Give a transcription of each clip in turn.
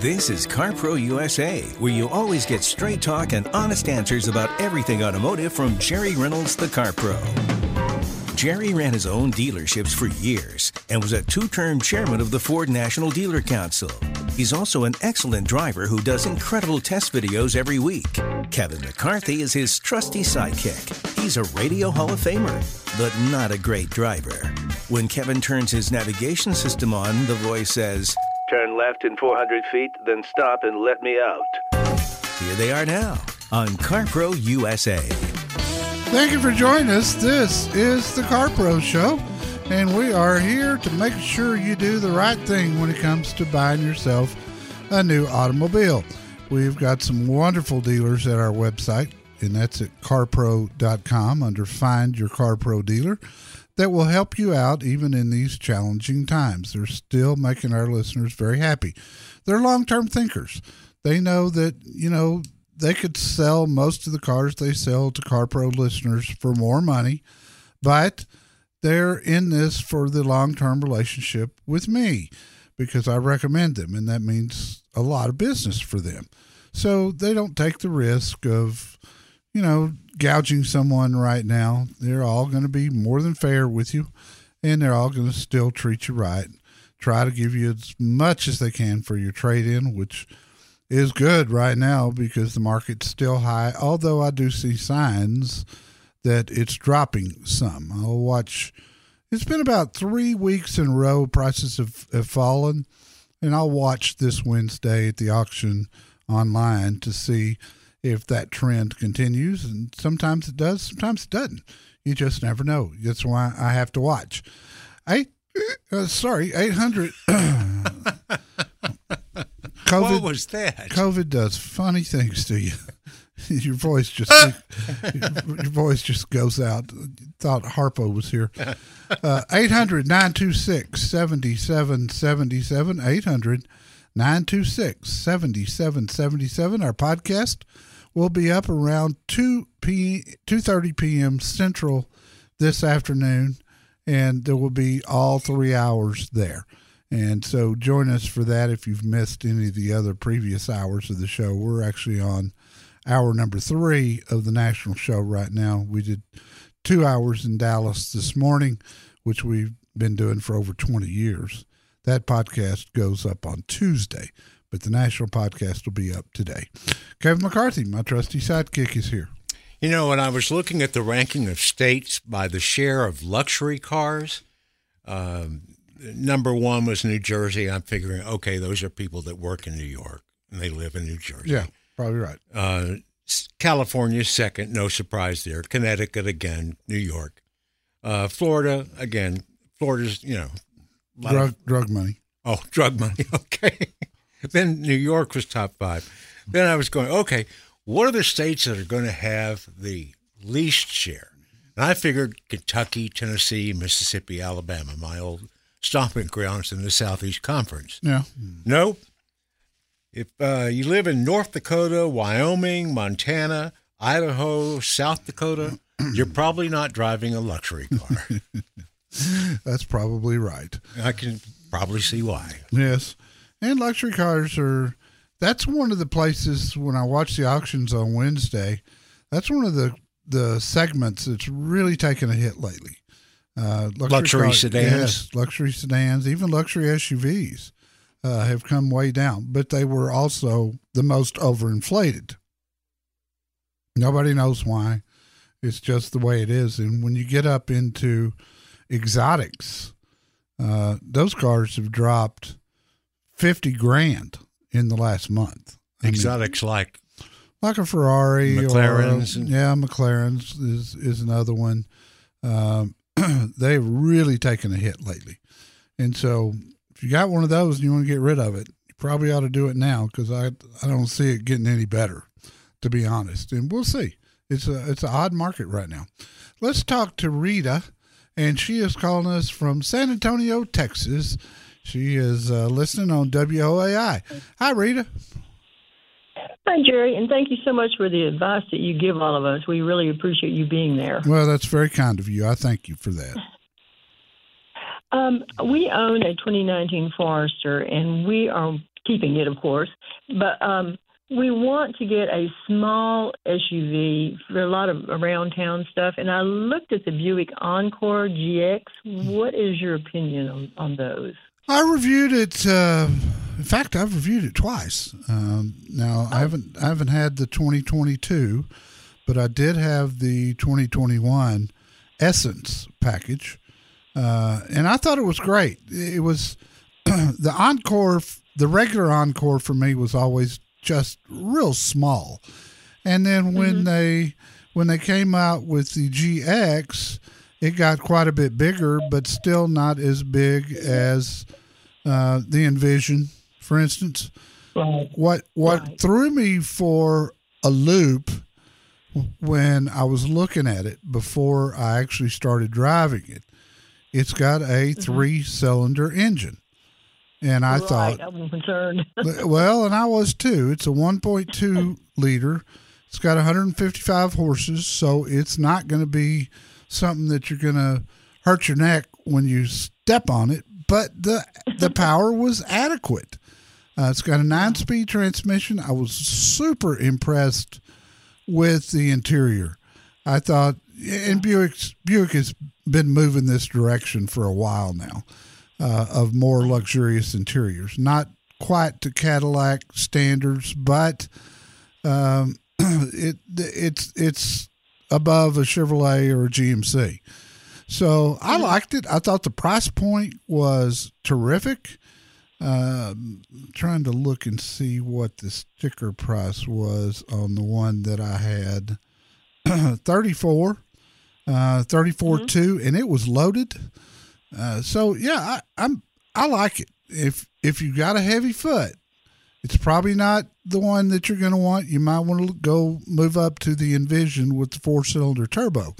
This is CarPro USA, where you always get straight talk and honest answers about everything automotive from Jerry Reynolds, the Car Pro. Jerry ran his own dealerships for years and was a two term chairman of the Ford National Dealer Council. He's also an excellent driver who does incredible test videos every week. Kevin McCarthy is his trusty sidekick. He's a Radio Hall of Famer, but not a great driver. When Kevin turns his navigation system on, the voice says, Turn left in 400 feet, then stop and let me out. Here they are now on CarPro USA. Thank you for joining us. This is the CarPro Show, and we are here to make sure you do the right thing when it comes to buying yourself a new automobile. We've got some wonderful dealers at our website, and that's at carpro.com under Find Your CarPro Dealer that will help you out even in these challenging times. They're still making our listeners very happy. They're long term thinkers. They know that, you know, they could sell most of the cars they sell to CarPro listeners for more money, but they're in this for the long term relationship with me because I recommend them, and that means a lot of business for them. So they don't take the risk of, you know, gouging someone right now. They're all going to be more than fair with you, and they're all going to still treat you right. Try to give you as much as they can for your trade in, which is good right now because the market's still high, although I do see signs that it's dropping some. I'll watch. It's been about three weeks in a row prices have, have fallen, and I'll watch this Wednesday at the auction online to see if that trend continues. And sometimes it does, sometimes it doesn't. You just never know. That's why I have to watch. Eight, uh, sorry, eight hundred. COVID, what was that? COVID does funny things to you. your voice just your voice just goes out. Thought Harpo was here. Uh, 800 926 7777. 800 926 7777. Our podcast will be up around 2 p 2:30 p.m. Central this afternoon and there will be all 3 hours there. And so join us for that if you've missed any of the other previous hours of the show. We're actually on hour number three of the national show right now. We did two hours in Dallas this morning, which we've been doing for over 20 years. That podcast goes up on Tuesday, but the national podcast will be up today. Kevin McCarthy, my trusty sidekick, is here. You know, when I was looking at the ranking of states by the share of luxury cars, um, number one was New Jersey. I'm figuring, okay, those are people that work in New York and they live in New Jersey. Yeah, probably right. Uh, California second, no surprise there. Connecticut again, New York, uh, Florida again. Florida's you know drug of, drug money. Oh, drug money. Okay. Then New York was top five. Then I was going, okay, what are the states that are going to have the least share? And I figured Kentucky, Tennessee, Mississippi, Alabama, my old stomping grounds in the Southeast Conference. Yeah. Nope. If uh, you live in North Dakota, Wyoming, Montana, Idaho, South Dakota, you're probably not driving a luxury car. That's probably right. I can probably see why. Yes. And luxury cars are, that's one of the places when I watch the auctions on Wednesday, that's one of the, the segments that's really taken a hit lately. Uh, Luxury cars- sedans. yes, luxury sedans, even luxury SUVs uh, have come way down, but they were also the most overinflated. Nobody knows why. It's just the way it is. And when you get up into exotics, uh, those cars have dropped 50 grand in the last month. I mean, Exotics like like a Ferrari McLarens or yeah, McLarens is is another one. Um, they've really taken a hit lately, and so if you got one of those and you want to get rid of it, you probably ought to do it now because I I don't see it getting any better, to be honest. And we'll see. It's a it's an odd market right now. Let's talk to Rita, and she is calling us from San Antonio, Texas. She is uh, listening on WOAI. Hi, Rita. Hi, Jerry, and thank you so much for the advice that you give all of us. We really appreciate you being there. Well, that's very kind of you. I thank you for that. Um, we own a 2019 Forester, and we are keeping it, of course, but um, we want to get a small SUV for a lot of around town stuff. And I looked at the Buick Encore GX. What is your opinion on, on those? I reviewed it. Uh, in fact, I've reviewed it twice. Um, now I haven't I haven't had the 2022, but I did have the 2021 Essence package, uh, and I thought it was great. It was the Encore, the regular Encore for me was always just real small, and then when they when they came out with the GX, it got quite a bit bigger, but still not as big as uh, the Envision, for instance. Right. What what Right. threw me for a loop when I was looking at it before I actually started driving it, it's got a three cylinder engine. And I right. thought, concerned. well, and I was too. It's a 1.2 liter. It's got 155 horses, so it's not going to be something that you're going to hurt your neck when you step on it. But the the power was adequate. Uh, it's got a nine-speed transmission. I was super impressed with the interior. I thought, and Buick's, Buick has been moving this direction for a while now uh, of more luxurious interiors. Not quite to Cadillac standards, but um, it it's it's above a Chevrolet or a GMC. So I liked it. I thought the price point was terrific. Um, trying to look and see what the sticker price was on the one that I had. 34 uh 34 2 and it was loaded uh so yeah I, i'm i like it if if you got a heavy foot it's probably not the one that you're going to want you might want to go move up to the envision with the four cylinder turbo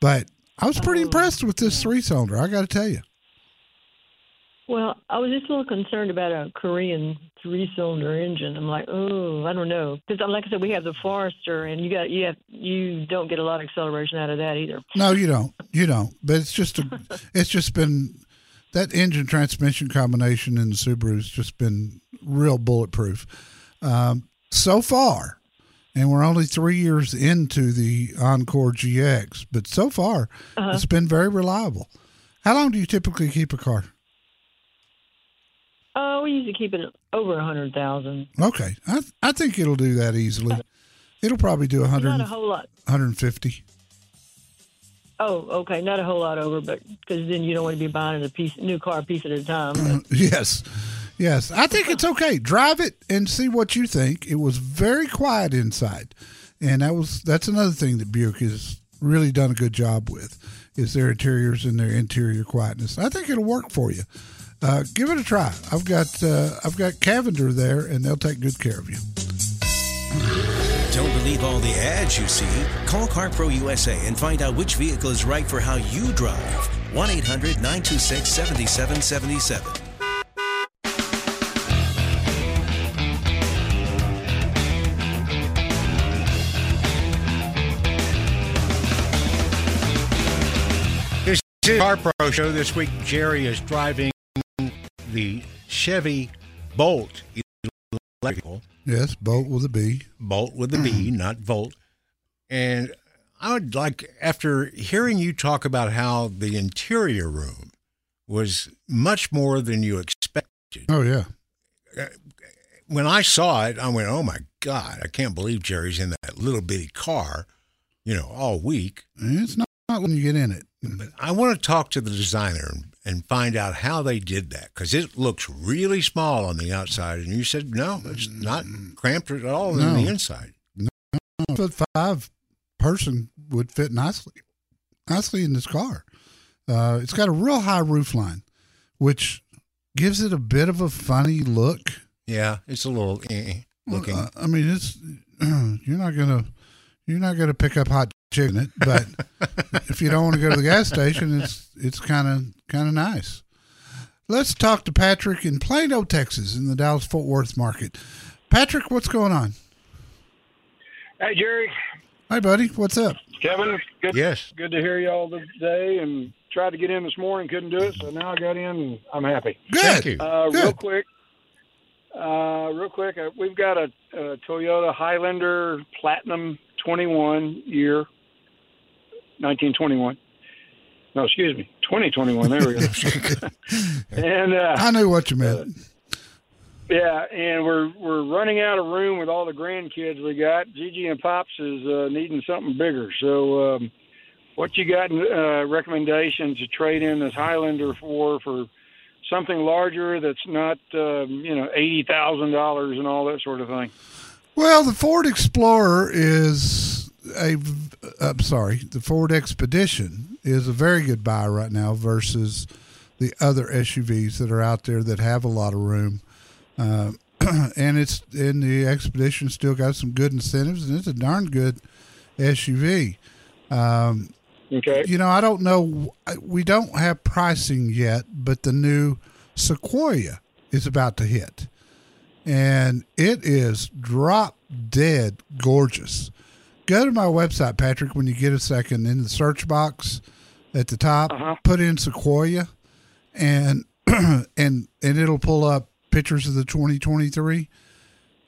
but i was pretty impressed with this three cylinder i got to tell you Well, I was just a little concerned about a Korean three-cylinder engine. I'm like, oh, I don't know, because like I said, we have the Forester, and you got you have you don't get a lot of acceleration out of that either. No, you don't. You don't. But it's just a, it's just been that engine transmission combination in the Subaru has just been real bulletproof um, so far. And we're only three years into the Encore GX, but so far uh-huh. it's been very reliable. How long do you typically keep a car? Oh, we usually keep it over a hundred thousand. Okay, I I think it'll do that easily. It'll probably do a 100, Not a whole lot. 150. Oh, okay, not a whole lot over, but because then you don't want to be buying a piece new car piece at a time. Yes. Yes. I think it's okay. Drive it and see what you think. It was very quiet inside. And that was that's another thing that Buick has really done a good job with is their interiors and their interior quietness. I think it'll work for you. Uh, give it a try. I've got uh, I've got Cavender there and they'll take good care of you. Don't believe all the ads you see. Call CarPro USA and find out which vehicle is right for how you drive. 1 800 926 7777. Is Pro Show. This week, Jerry is driving the Chevy Bolt electrical. Yes, bolt with a B. Bolt with a B, not Volt. And I would like after hearing you talk about how the interior room was much more than you expected. Oh yeah. Uh, when I saw it, I went, "Oh my god, I can't believe Jerry's in that little bitty car." You know, all week. It's not, not when you get in it. But I want to talk to the designer and, find out how they did that because it looks really small on the outside. And you said no, it's not cramped at all No. on the inside. No, foot five person would fit nicely, nicely in this car. Uh, it's got a real high roof line, which gives it a bit of a funny look. Yeah, it's a little eh, looking. Uh, I mean, it's you're not gonna you're not gonna pick up hot chicken it, but if you don't want to go to the gas station, it's it's kind of kind of nice. Let's talk to Patrick in Plano, Texas, in the Dallas Fort Worth market. Patrick, what's going on? Hey, Jerry, Hi, buddy. What's up? Kevin, good. Yes. Good to hear y'all today. And tried to get in this morning, couldn't do it. So now I got in, and I'm happy. Good. Thank you. Uh, Good. real quick, uh, real quick, uh, we've got a, a Toyota Highlander Platinum 21 year, 1921. No, excuse me, 2021. There we go. and uh, I knew what you meant. Yeah, and we're we're running out of room with all the grandkids we got. Gigi and Pops is uh, needing something bigger. So, um, what you got uh, recommendations to trade in this Highlander for for something larger that's not um, you know eighty thousand dollars and all that sort of thing? Well, the Ford Explorer is a. I'm sorry, the Ford Expedition is a very good buy right now versus the other SUVs that are out there that have a lot of room. Uh, and it's and the Expedition still got some good incentives, and it's a darn good SUV. Um, Okay. you know, I don't know. We don't have pricing yet, but the new Sequoia is about to hit, and it is drop dead gorgeous. Go to my website, Patrick, when you get a second. In the search box at the top, Uh-huh. put in Sequoia, and and and it'll pull up pictures of the 2023.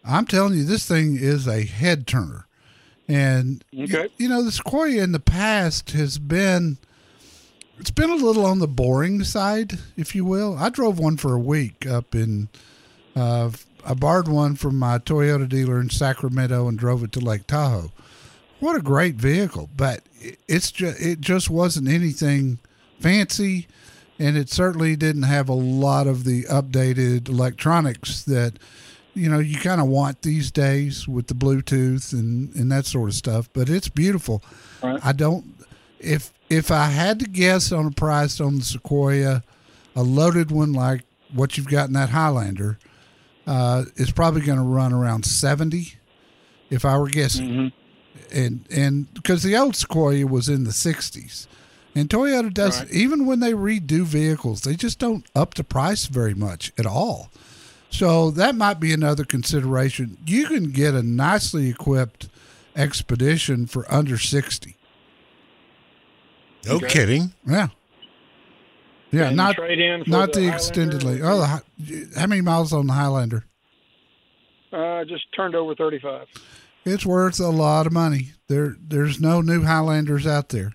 I'm telling you, this thing is a head turner. And Okay. you know, the Sequoia in the past has been it's been a little on the boring side, if you will. I drove one for a week up in uh I borrowed one from my Toyota dealer in Sacramento and drove it to Lake Tahoe. What a great vehicle, but it- it's just it just wasn't anything fancy and it certainly didn't have a lot of the updated electronics that you know you kind of want these days with the bluetooth and and that sort of stuff but it's beautiful. Right. i don't if if i had to guess on a price on the sequoia a loaded one like what you've got in that highlander uh is probably going to run around 70 if i were guessing and and because the old sequoia was in the 60s and toyota does Right. even when they redo vehicles they just don't up the price very much at all so that might be another consideration. You can get a nicely equipped expedition for under 60. No Okay. kidding. Yeah. Yeah, And not trade in not the, Highlander? extended lane. Oh, the, how many miles on the Highlander? Uh, just turned over thirty-five. It's worth a lot of money. There there's no new Highlanders out there.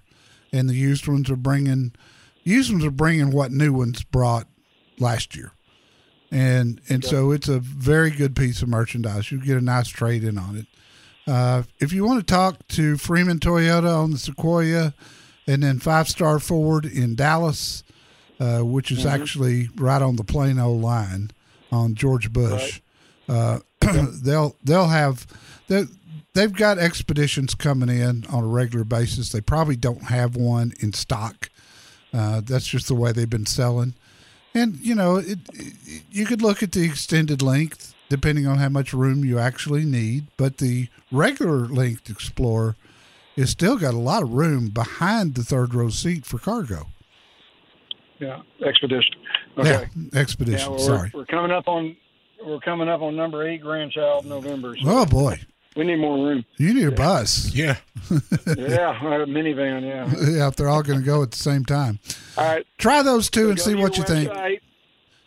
And the used ones are bringing used ones are bringing what new ones brought last year. And and so it's a very good piece of merchandise. You get a nice trade in on it. Uh, if you want to talk to Freeman Toyota on the Sequoia, and then Five Star Ford in Dallas, uh, which is actually right on the Plano line on George Bush, uh, they'll they'll have they've got expeditions coming in on a regular basis. They probably don't have one in stock. Uh, that's just the way they've been selling. And you know, it, it, you could look at the extended length depending on how much room you actually need, but the regular length Explorer is still got a lot of room behind the third row seat for cargo. Yeah, expedition. Okay. Yeah, expedition. Yeah, well, sorry. We're, we're coming up on we're coming up on number eight grandchild November. So Oh boy, we need more room. you need a bus. Yeah. yeah, a minivan. Yeah. Yeah, if they're all going to go at the same time. All right. Try those two and see what you your think.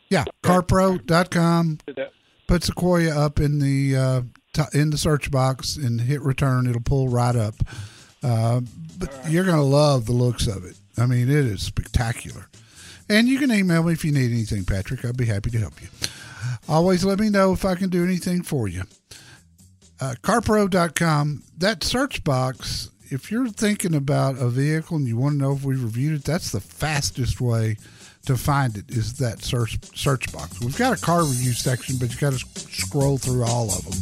Yeah, carpro.com. Did that. Put Sequoia up in the uh, t- in the search box and hit return. It'll pull right up. Uh, but you're going to love the looks of it. I mean, it is spectacular. And you can email me if you need anything, Patrick. I'd be happy to help you. Always let me know if I can do anything for you. Uh, carpro.com, that search box, if you're thinking about a vehicle and you want to know if we reviewed it, that's the fastest way to find it is that search search box. We've got a car review section, but you got to scroll through all of them.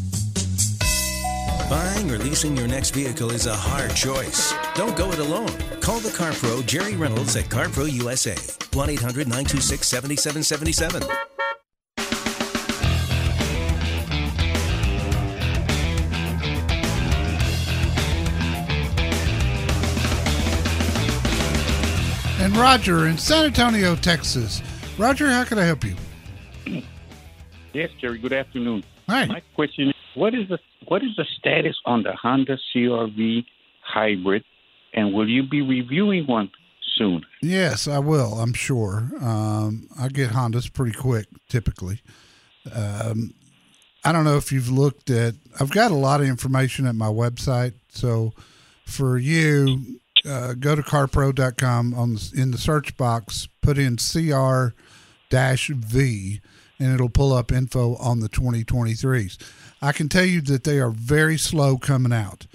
Buying or leasing your next vehicle is a hard choice. Don't go it alone. Call the Car Pro Jerry Reynolds at CarPro USA. 1 800 926 7777. And Roger in San Antonio, Texas. Roger, how can I help you? Yes, Jerry. Good afternoon. Hi. My question is, what is the what is the status on the Honda CRV hybrid, and will you be reviewing one soon? Yes, I will. I'm sure. Um, I get Hondas pretty quick, typically. Um, I don't know if you've looked at. I've got a lot of information at my website. So, for you, uh, go to carpro.com on the, in the search box, put in CR V, and it'll pull up info on the 2023s. I can tell you that they are very slow coming out,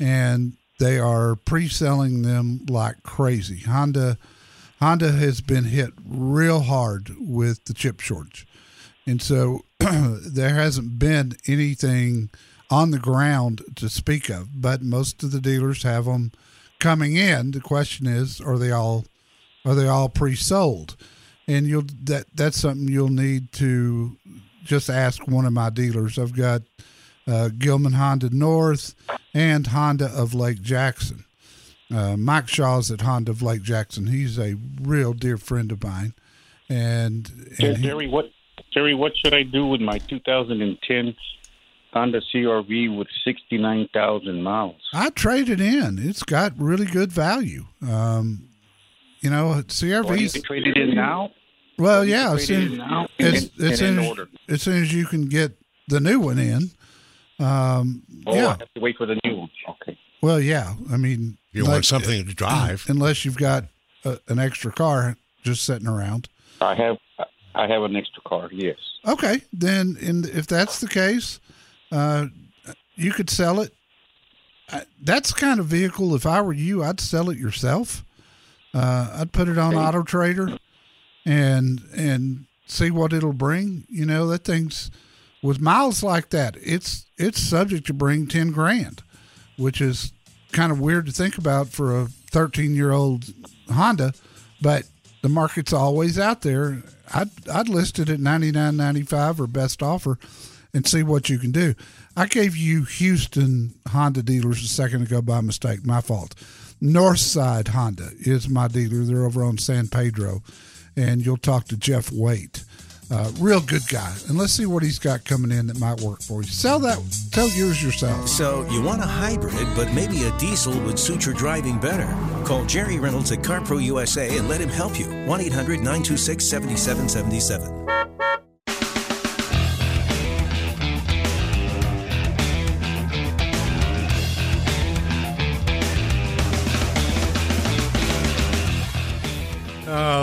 and they are pre-selling them like crazy. Honda Honda has been hit real hard with the chip shortage. And so there hasn't been anything on the ground to speak of, but most of the dealers have them coming in. The question is, are they all are they all pre-sold? And you'll that that's something you'll need to just ask one of my dealers. I've got uh, Gillman Honda North and Honda of Lake Jackson. Uh, Mike Shaw's at Honda of Lake Jackson. He's a real dear friend of mine. And, and he- Jerry, what Jerry, what should I do with my 2010 Honda CRV with 69,000 miles? I trade it in. It's got really good value. Um, you know, Or you CRV's. can trade it in now. Well, yeah, trade as it soon, in now as, and- as, soon in as, order. as soon as you can get the new one in. Um, Oh, I yeah. have to wait for the new one. Okay. Well, yeah. I mean, You want something to drive. unless you've got a, an extra car just sitting around. I have I have an extra car. Yes. Okay, then, in, if that's the case, uh, you could sell it. I, that's the kind of vehicle. If I were you, I'd sell it yourself. Uh, I'd put it on Auto Trader, and and see what it'll bring. You know, that thing's with miles like that. It's it's subject to bring ten grand, which is kind of weird to think about for a thirteen year old Honda, but the market's always out there. I'd I'd list it at ninety nine ninety five or best offer, and see what you can do. I gave you Houston Honda dealers a second ago by mistake. My fault. Northside Honda is my dealer. They're over on San Pedro, and you'll talk to Jeff Waite. Uh, real good guy. And let's see what he's got coming in that might work for you. Sell that. Sell yours yourself. So you want a hybrid, but maybe a diesel would suit your driving better. Call Jerry Reynolds at CarPro USA and let him help you. 1 800 926 7777.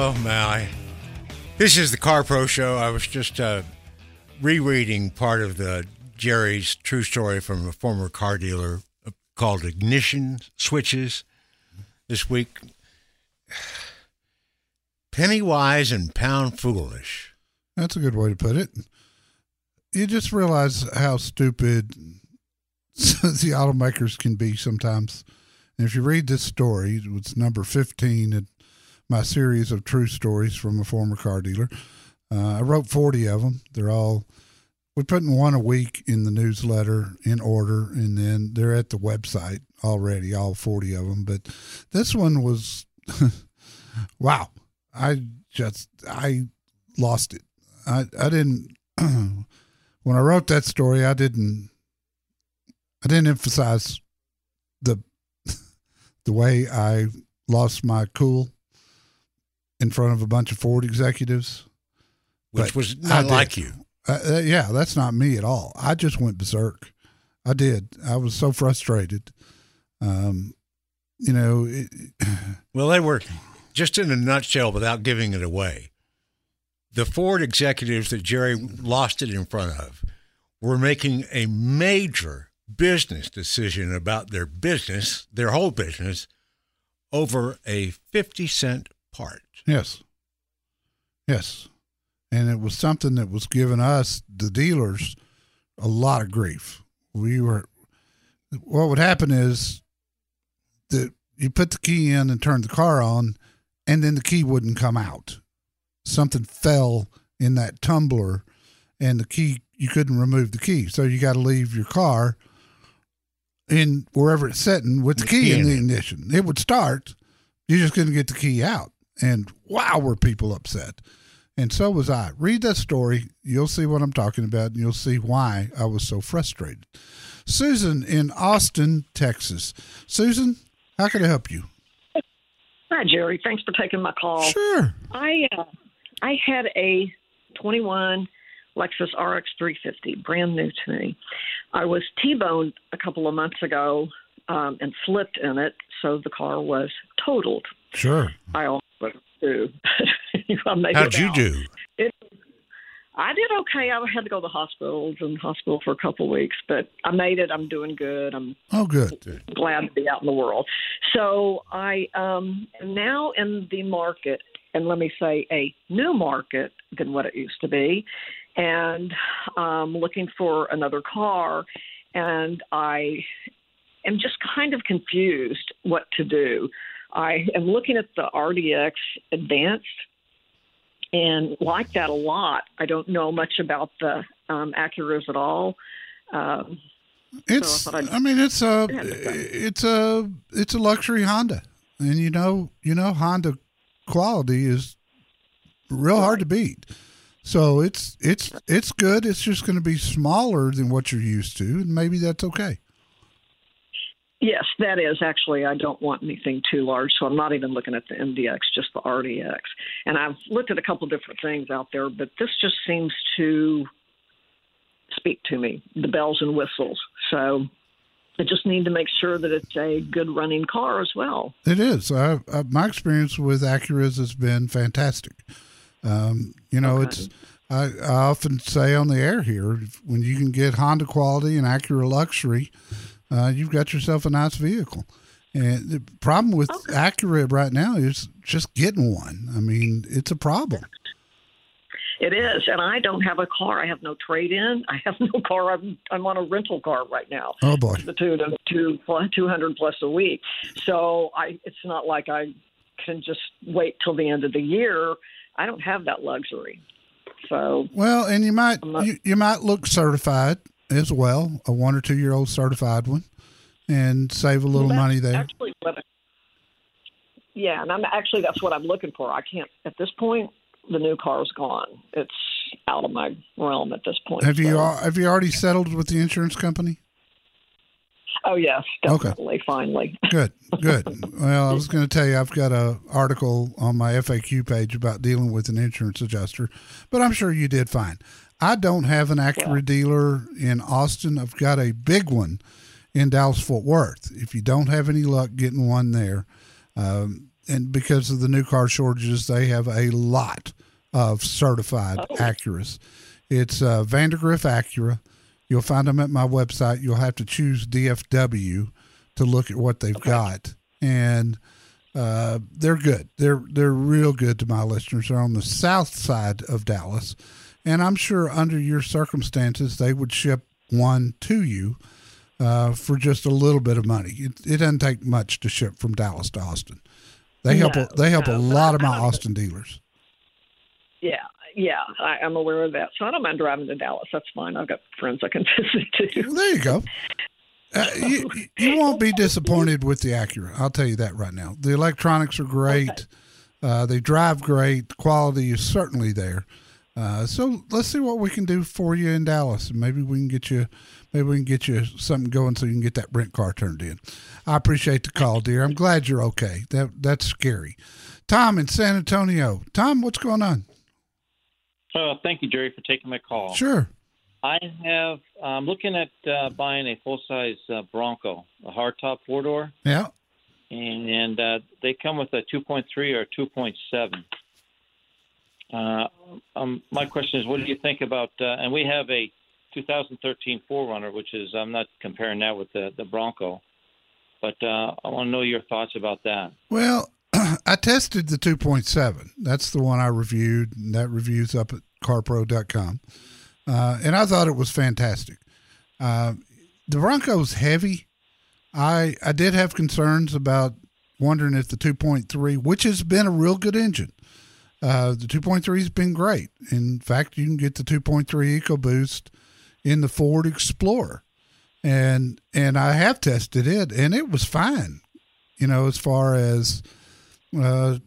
Oh my! This is the Car Pro Show. I was just uh, rereading part of the Jerry's true story from a former car dealer uh, called Ignition Switches this week. Penny wise and pound foolish. That's a good way to put it. You just realize how stupid the automakers can be sometimes. And if you read this story, it's number 15 in my series of true stories from a former car dealer. Uh, I wrote 40 of them. They're all, we're putting one a week in the newsletter in order, and then they're at the website already, all 40 of them. But this one was, wow. I just, I lost it. I, I didn't, when I wrote that story, I didn't, I didn't emphasize the, the way I lost my cool in front of a bunch of Ford executives. Which But was I not like you. Uh, uh, yeah, that's not me at all. I just went berserk. I did. I was so frustrated. Um, you know, it, Well, they were just in a nutshell, without giving it away. The Ford executives that Jerry lost it in front of were making a major business decision about their business, their whole business, over a 50 cent part. Yes, yes, and it was something that was giving us the dealers a lot of grief. We were what would happen is that you put the key in and turn the car on, and then the key wouldn't come out. Something fell in that tumbler, and the key you couldn't remove the key, so you got to leave your car in wherever it's sitting with the key in the ignition. It would start, you just couldn't get the key out, and wow, were people upset. And so was I. Read that story. You'll see what I'm talking about, and you'll see why I was so frustrated. Susan in Austin, Texas. Susan, how can I help you? Hi, Jerry. Thanks for taking my call. Sure. I uh, I had a 21 Lexus RX 350, brand new to me. I was T-boned a couple of months ago um, and slipped in it, so the car was totaled. Sure. I almost do. How'd you out. do? It, I did okay. I had to go to the hospital. I was in the hospital for a couple of weeks, but I made it. I'm doing good. I'm Oh, good. glad to be out in the world. So I um, am now in the market, and let me say a new market than what it used to be, and um, looking for another car. And I am just kind of confused what to do. I am looking at the RDX Advanced and like that a lot. I don't know much about the um, Acuras at all. Um, It's. So I I'd- mean, it's a. Yeah, that's fine. It's a. It's a luxury Honda, and you know, you know, Honda quality is real hard to beat. So it's it's it's good. It's just going to be smaller than what you're used to, and maybe that's okay. Yes, that is actually. I don't want anything too large, so I'm not even looking at the MDX, just the RDX. And I've looked at a couple different things out there, but this just seems to speak to me the bells and whistles. So I just need to make sure that it's a good running car as well. It is. I, I, my experience with Acuras has been fantastic. Um, you know, it's. I, I often say on the air here, when you can get Honda quality and Acura luxury, uh, you've got yourself a nice vehicle. And the problem with Acura right now is just getting one. I mean, it's a problem. It is, and I don't have a car. I have no trade in. I have no car. I'm I'm on a rental car right now. Oh boy. the two two two hundred plus a week. So I, it's not like I can just wait till the end of the year. I don't have that luxury. So Well, and you might not- you, you might look certified as well, a one or two year old certified one, and save a little that's money there. Actually, yeah, and I'm actually that's what I'm looking for. I can't at this point. The new car's gone. It's out of my realm at this point. Have you so- al- have you already settled with the insurance company? Oh yes, Okay. definitely. Finally. Good, good. Well, I was going to tell you I've got a article on my FAQ page about dealing with an insurance adjuster, but I'm sure you did fine. I don't have an Acura dealer in Austin. I've got a big one in Dallas Fort Worth. If you don't have any luck getting one there, um, and because of the new car shortages, they have a lot of certified Acuras. It's uh, Vandergriff Acura. You'll find them at my website. You'll have to choose DFW to look at what they've got, and uh, they're good. They're they're real good to my listeners. They're on the south side of Dallas, and I'm sure under your circumstances they would ship one to you uh, for just a little bit of money. It, it doesn't take much to ship from Dallas to Austin. They help. No, a, they help a no, but lot of my Austin dealers. Yeah, yeah, I, I'm aware of that. So I don't mind driving to Dallas. That's fine. I've got friends I can visit too. Well, there you go. Uh, you, you won't be disappointed with the Acura. I'll tell you that right now. The electronics are great. Uh, they drive great. The Quality is certainly there. Uh, so let's see what we can do for you in Dallas, maybe we can get you, maybe we can get you something going so you can get that rent car turned in. I appreciate the call, dear. I'm glad you're okay. That that's scary. Tom in San Antonio. Tom, what's going on? Uh, thank you, Jerry, for taking my call. Sure. I have. I'm looking at uh, buying a full size uh, Bronco, a hardtop four door. Yeah. and uh, they come with a 2.3 or 2.7. Uh, um, my question is, what do you think about? Uh, and we have a 2013 4Runner, which is I'm not comparing that with the the Bronco, but uh, I want to know your thoughts about that. Well, I tested the 2.7. That's the one I reviewed, and that review's up at carpro.com. Uh, and I thought it was fantastic. Uh, the Bronco's heavy. I I did have concerns about wondering if the 2.3, which has been a real good engine, uh, the 2.3 has been great. In fact, you can get the 2.3 EcoBoost in the Ford Explorer, and and I have tested it, and it was fine. You know, as far as uh,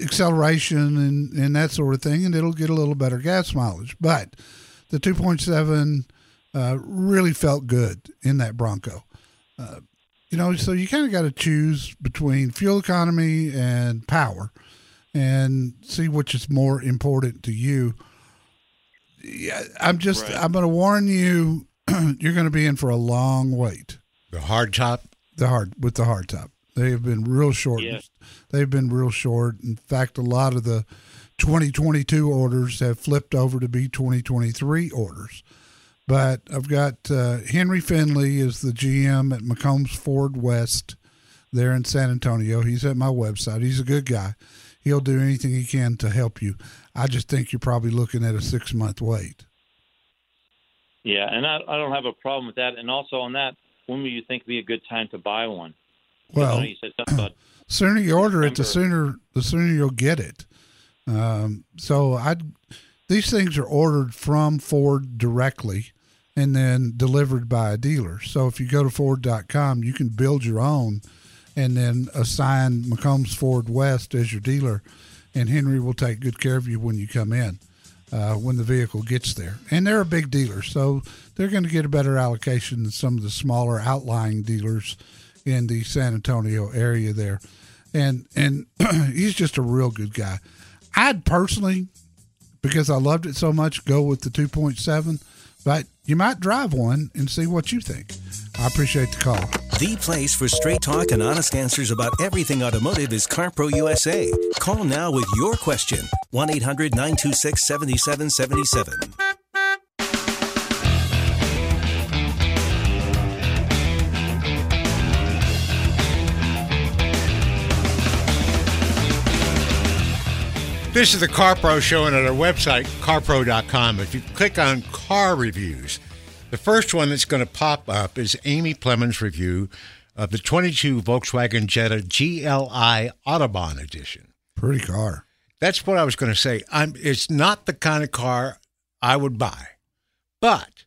acceleration and and that sort of thing, and it'll get a little better gas mileage. But the 2.7 uh, really felt good in that Bronco. Uh, you know, so you kind of got to choose between fuel economy and power and see which is more important to you. Yeah, I'm just, right. I'm going to warn you, you're going to be in for a long wait. The hard top? The hard, with the hard top. They have been real short. Yes. They've been real short. In fact, a lot of the 2022 orders have flipped over to be 2023 orders. But I've got uh, Henry Finley is the GM at McCombs Ford West there in San Antonio. He's at my website. He's a good guy. He'll do anything he can to help you. I just think you're probably looking at a six month wait. Yeah, and I, I don't have a problem with that. And also on that, when would you think would be a good time to buy one? Well, you said something about sooner you order it, the sooner the sooner you'll get it. Um, so I, these things are ordered from Ford directly, and then delivered by a dealer. So if you go to Ford.com, you can build your own, and then assign McCombs Ford West as your dealer, and Henry will take good care of you when you come in. Uh, when the vehicle gets there. And they're a big dealer, so they're going to get a better allocation than some of the smaller outlying dealers in the San Antonio area there. And and he's just a real good guy. I'd personally, because I loved it so much, go with the 2.7, but you might drive one and see what you think. I appreciate the call. The place for straight talk and honest answers about everything automotive is CarPro USA. Call now with your question 1 800 926 7777. This is the CarPro show, and at our website, carpro.com, if you click on car reviews, the first one that's going to pop up is Amy Plemons' review of the 22 Volkswagen Jetta GLI Autobahn Edition. Pretty car. That's what I was going to say. I'm, it's not the kind of car I would buy, but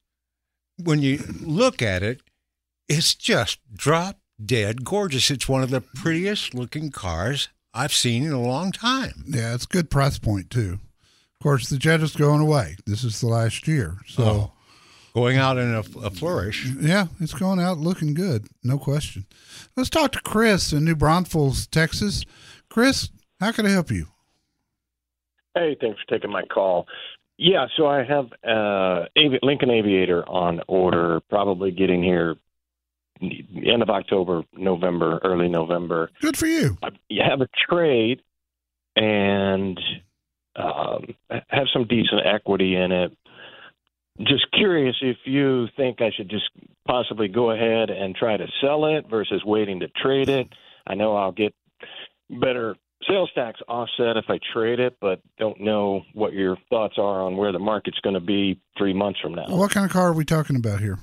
when you look at it, it's just drop dead gorgeous. It's one of the prettiest looking cars I've seen in a long time. Yeah, it's a good price point too. Of course, the Jetta's going away. This is the last year, so oh, going out in a, a, flourish. Yeah, it's going out looking good, no question. Let's talk to Chris in New Braunfels, Texas. Chris, how can I help you? Hey, thanks for taking my call. Yeah, so I have uh, Lincoln Aviator on order, probably getting here end of October, November, early November. Good for you. You have a trade and um, have some decent equity in it. Just curious if you think I should just possibly go ahead and try to sell it versus waiting to trade it. I know I'll get better sales tax offset if I trade it, but don't know what your thoughts are on where the market's going to be three months from now. What kind of car are we talking about here?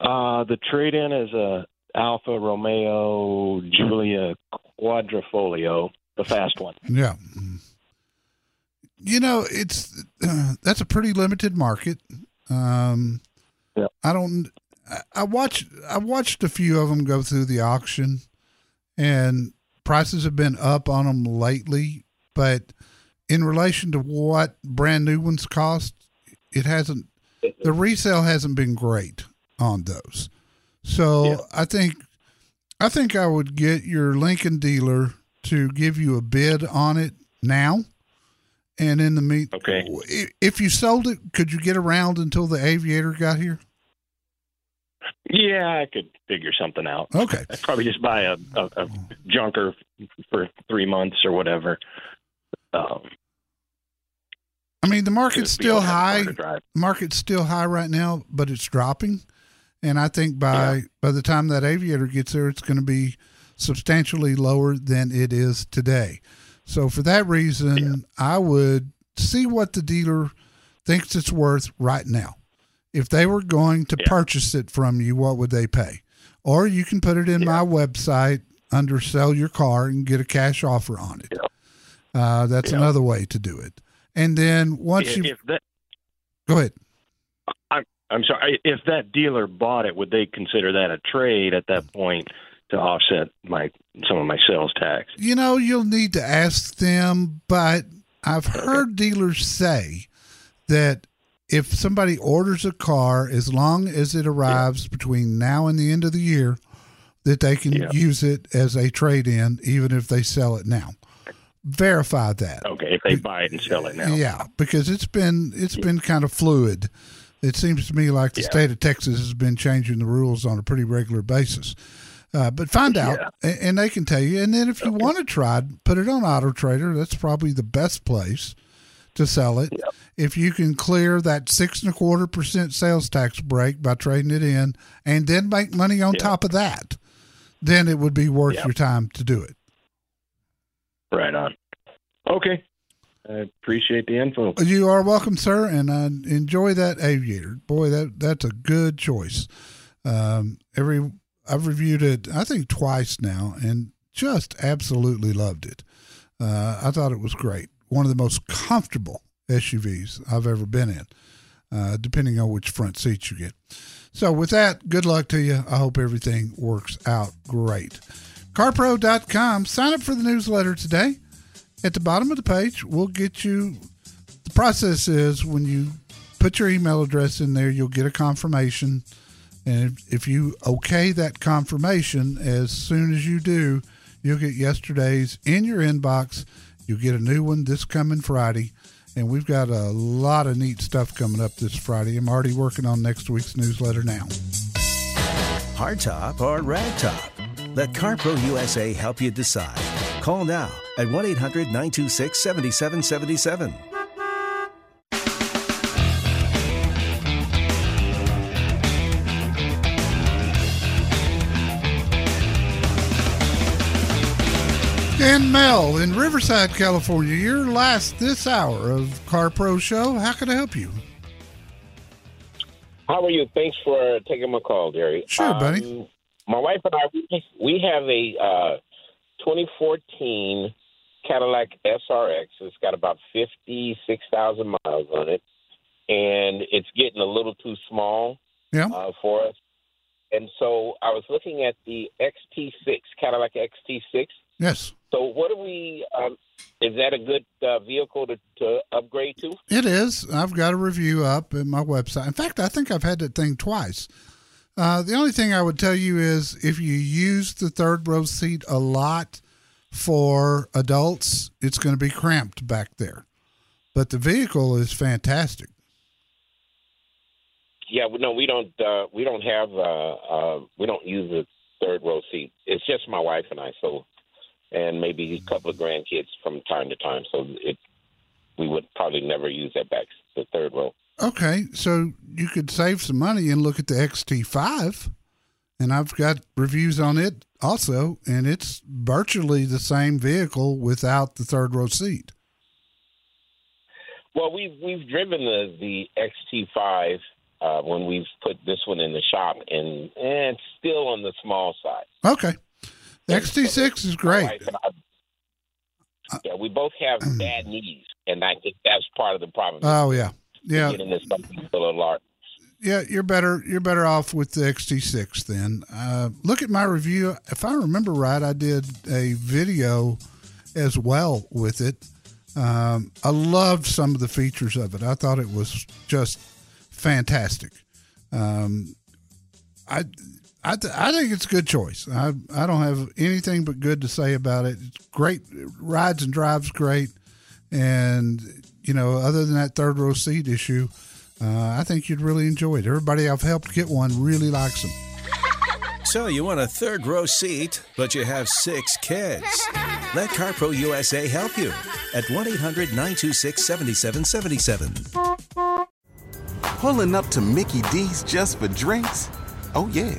Uh, the trade in is a Alfa Romeo Giulia Quadrifoglio, the fast one. Yeah. You know, it's uh, that's a pretty limited market. Um, yeah. I don't. I watched. I watched a few of them go through the auction, and prices have been up on them lately. But in relation to what brand new ones cost, it hasn't. The resale hasn't been great on those. So yeah. I think I think I would get your Lincoln dealer to give you a bid on it now. And in the meat, okay. If you sold it, could you get around until the aviator got here? Yeah, I could figure something out. Okay. I'd probably just buy a, a, a junker for three months or whatever. Um, I mean, the market's still don't have a car high. Market's still high right now, but it's dropping. And I think by by the time that aviator gets there, it's going to be substantially lower than it is today. So for that reason, I would see what the dealer thinks it's worth right now. If they were going to purchase it from you, what would they pay? Or you can put it in my website under sell your car and get a cash offer on it. Uh, that's Yeah. another way to do it. And then once if, you if that, go ahead. I'm, I'm sorry. If that dealer bought it, would they consider that a trade at that point to offset my some of my sales tax? You know, you'll need to ask them, but I've heard dealers say that if somebody orders a car, as long as it arrives between now and the end of the year, that they can Yeah. use it as a trade in, even if they sell it now. Verify that. Okay, if they buy it and sell it now. Yeah, because it's been it's been kind of fluid. It seems to me like the Yeah. state of Texas has been changing the rules on a pretty regular basis. Uh, but find out, a- and they can tell you. And then if you want to try, it, put it on Auto Trader. That's probably the best place to sell it. If you can clear that six and a quarter percent sales tax break by trading it in, and then make money on top of that, then it would be worth your time to do it. Right on. Okay. I appreciate the info. You are welcome, sir, and I enjoy that aviator. Boy, that that's a good choice. Um, every I've reviewed it, I think twice now, and just absolutely loved it. Uh, I thought it was great. One of the most comfortable SUVs I've ever been in, uh, depending on which front seat you get. So, with that, good luck to you. I hope everything works out great. CarPro.com. Sign up for the newsletter today. At the bottom of the page, we'll get you. The process is when you put your email address in there, you'll get a confirmation. And if, you okay that confirmation, as soon as you do, you'll get yesterday's in your inbox. You'll get a new one this coming Friday. And we've got a lot of neat stuff coming up this Friday. I'm already working on next week's newsletter now. Hardtop or ragtop? Let CarPro USA help you decide. Call now at 1 800 926 7777. And Mel in Riverside, California, your last this hour of Car Pro Show. How can I help you? How are you? Thanks for taking my call, Jerry. Sure, buddy. Um, my wife and I, we- we have a uh, 2014 Cadillac SRX. It's got about 56,000 miles on it, and it's getting a little too small Yeah. uh, for us. And so I was looking at the XT6, Cadillac XT6. Yes, So what do we? Um, is that a good uh, vehicle to, to upgrade to? it is. I've got a review up in my website. In fact, I think I've had that thing twice. Uh, the only thing I would tell you is if you use the third row seat a lot for adults, it's going to be cramped back there. But the vehicle is fantastic. Yeah, well, no, we don't. Uh, we don't have. Uh, uh, we don't use the third row seat. It's just my wife and I. So, and maybe a couple of grandkids from time to time. So it, we would probably never use that back the third row. Okay, so you could save some money and look at the XT5, and I've got reviews on it also, and it's virtually the same vehicle without the third row seat. Well, we've we've driven the the XT5 uh, when we've put this one in the shop, and, and it's still on the small side. Okay, the XT6 is great. Yeah, we both have bad knees, and I think that's part of the problem. Oh yeah, yeah, Getting this little large. yeah. You're better. You're better off with the XT6 then. Uh, look at my review. If I remember right, I did a video as well with it. Um, I loved some of the features of it. I thought it was just fantastic. Um, I, I, th- I think it's a good choice. I, I don't have anything but good to say about it. It's great. Rides and drives great. And, you know, other than that third row seat issue, uh, I think you'd really enjoy it. Everybody I've helped get one really likes them. So you want a third row seat, but you have six kids. Let CarPro USA help you at 1 800 926 7777. Pulling up to Mickey D's just for drinks? Oh, yeah,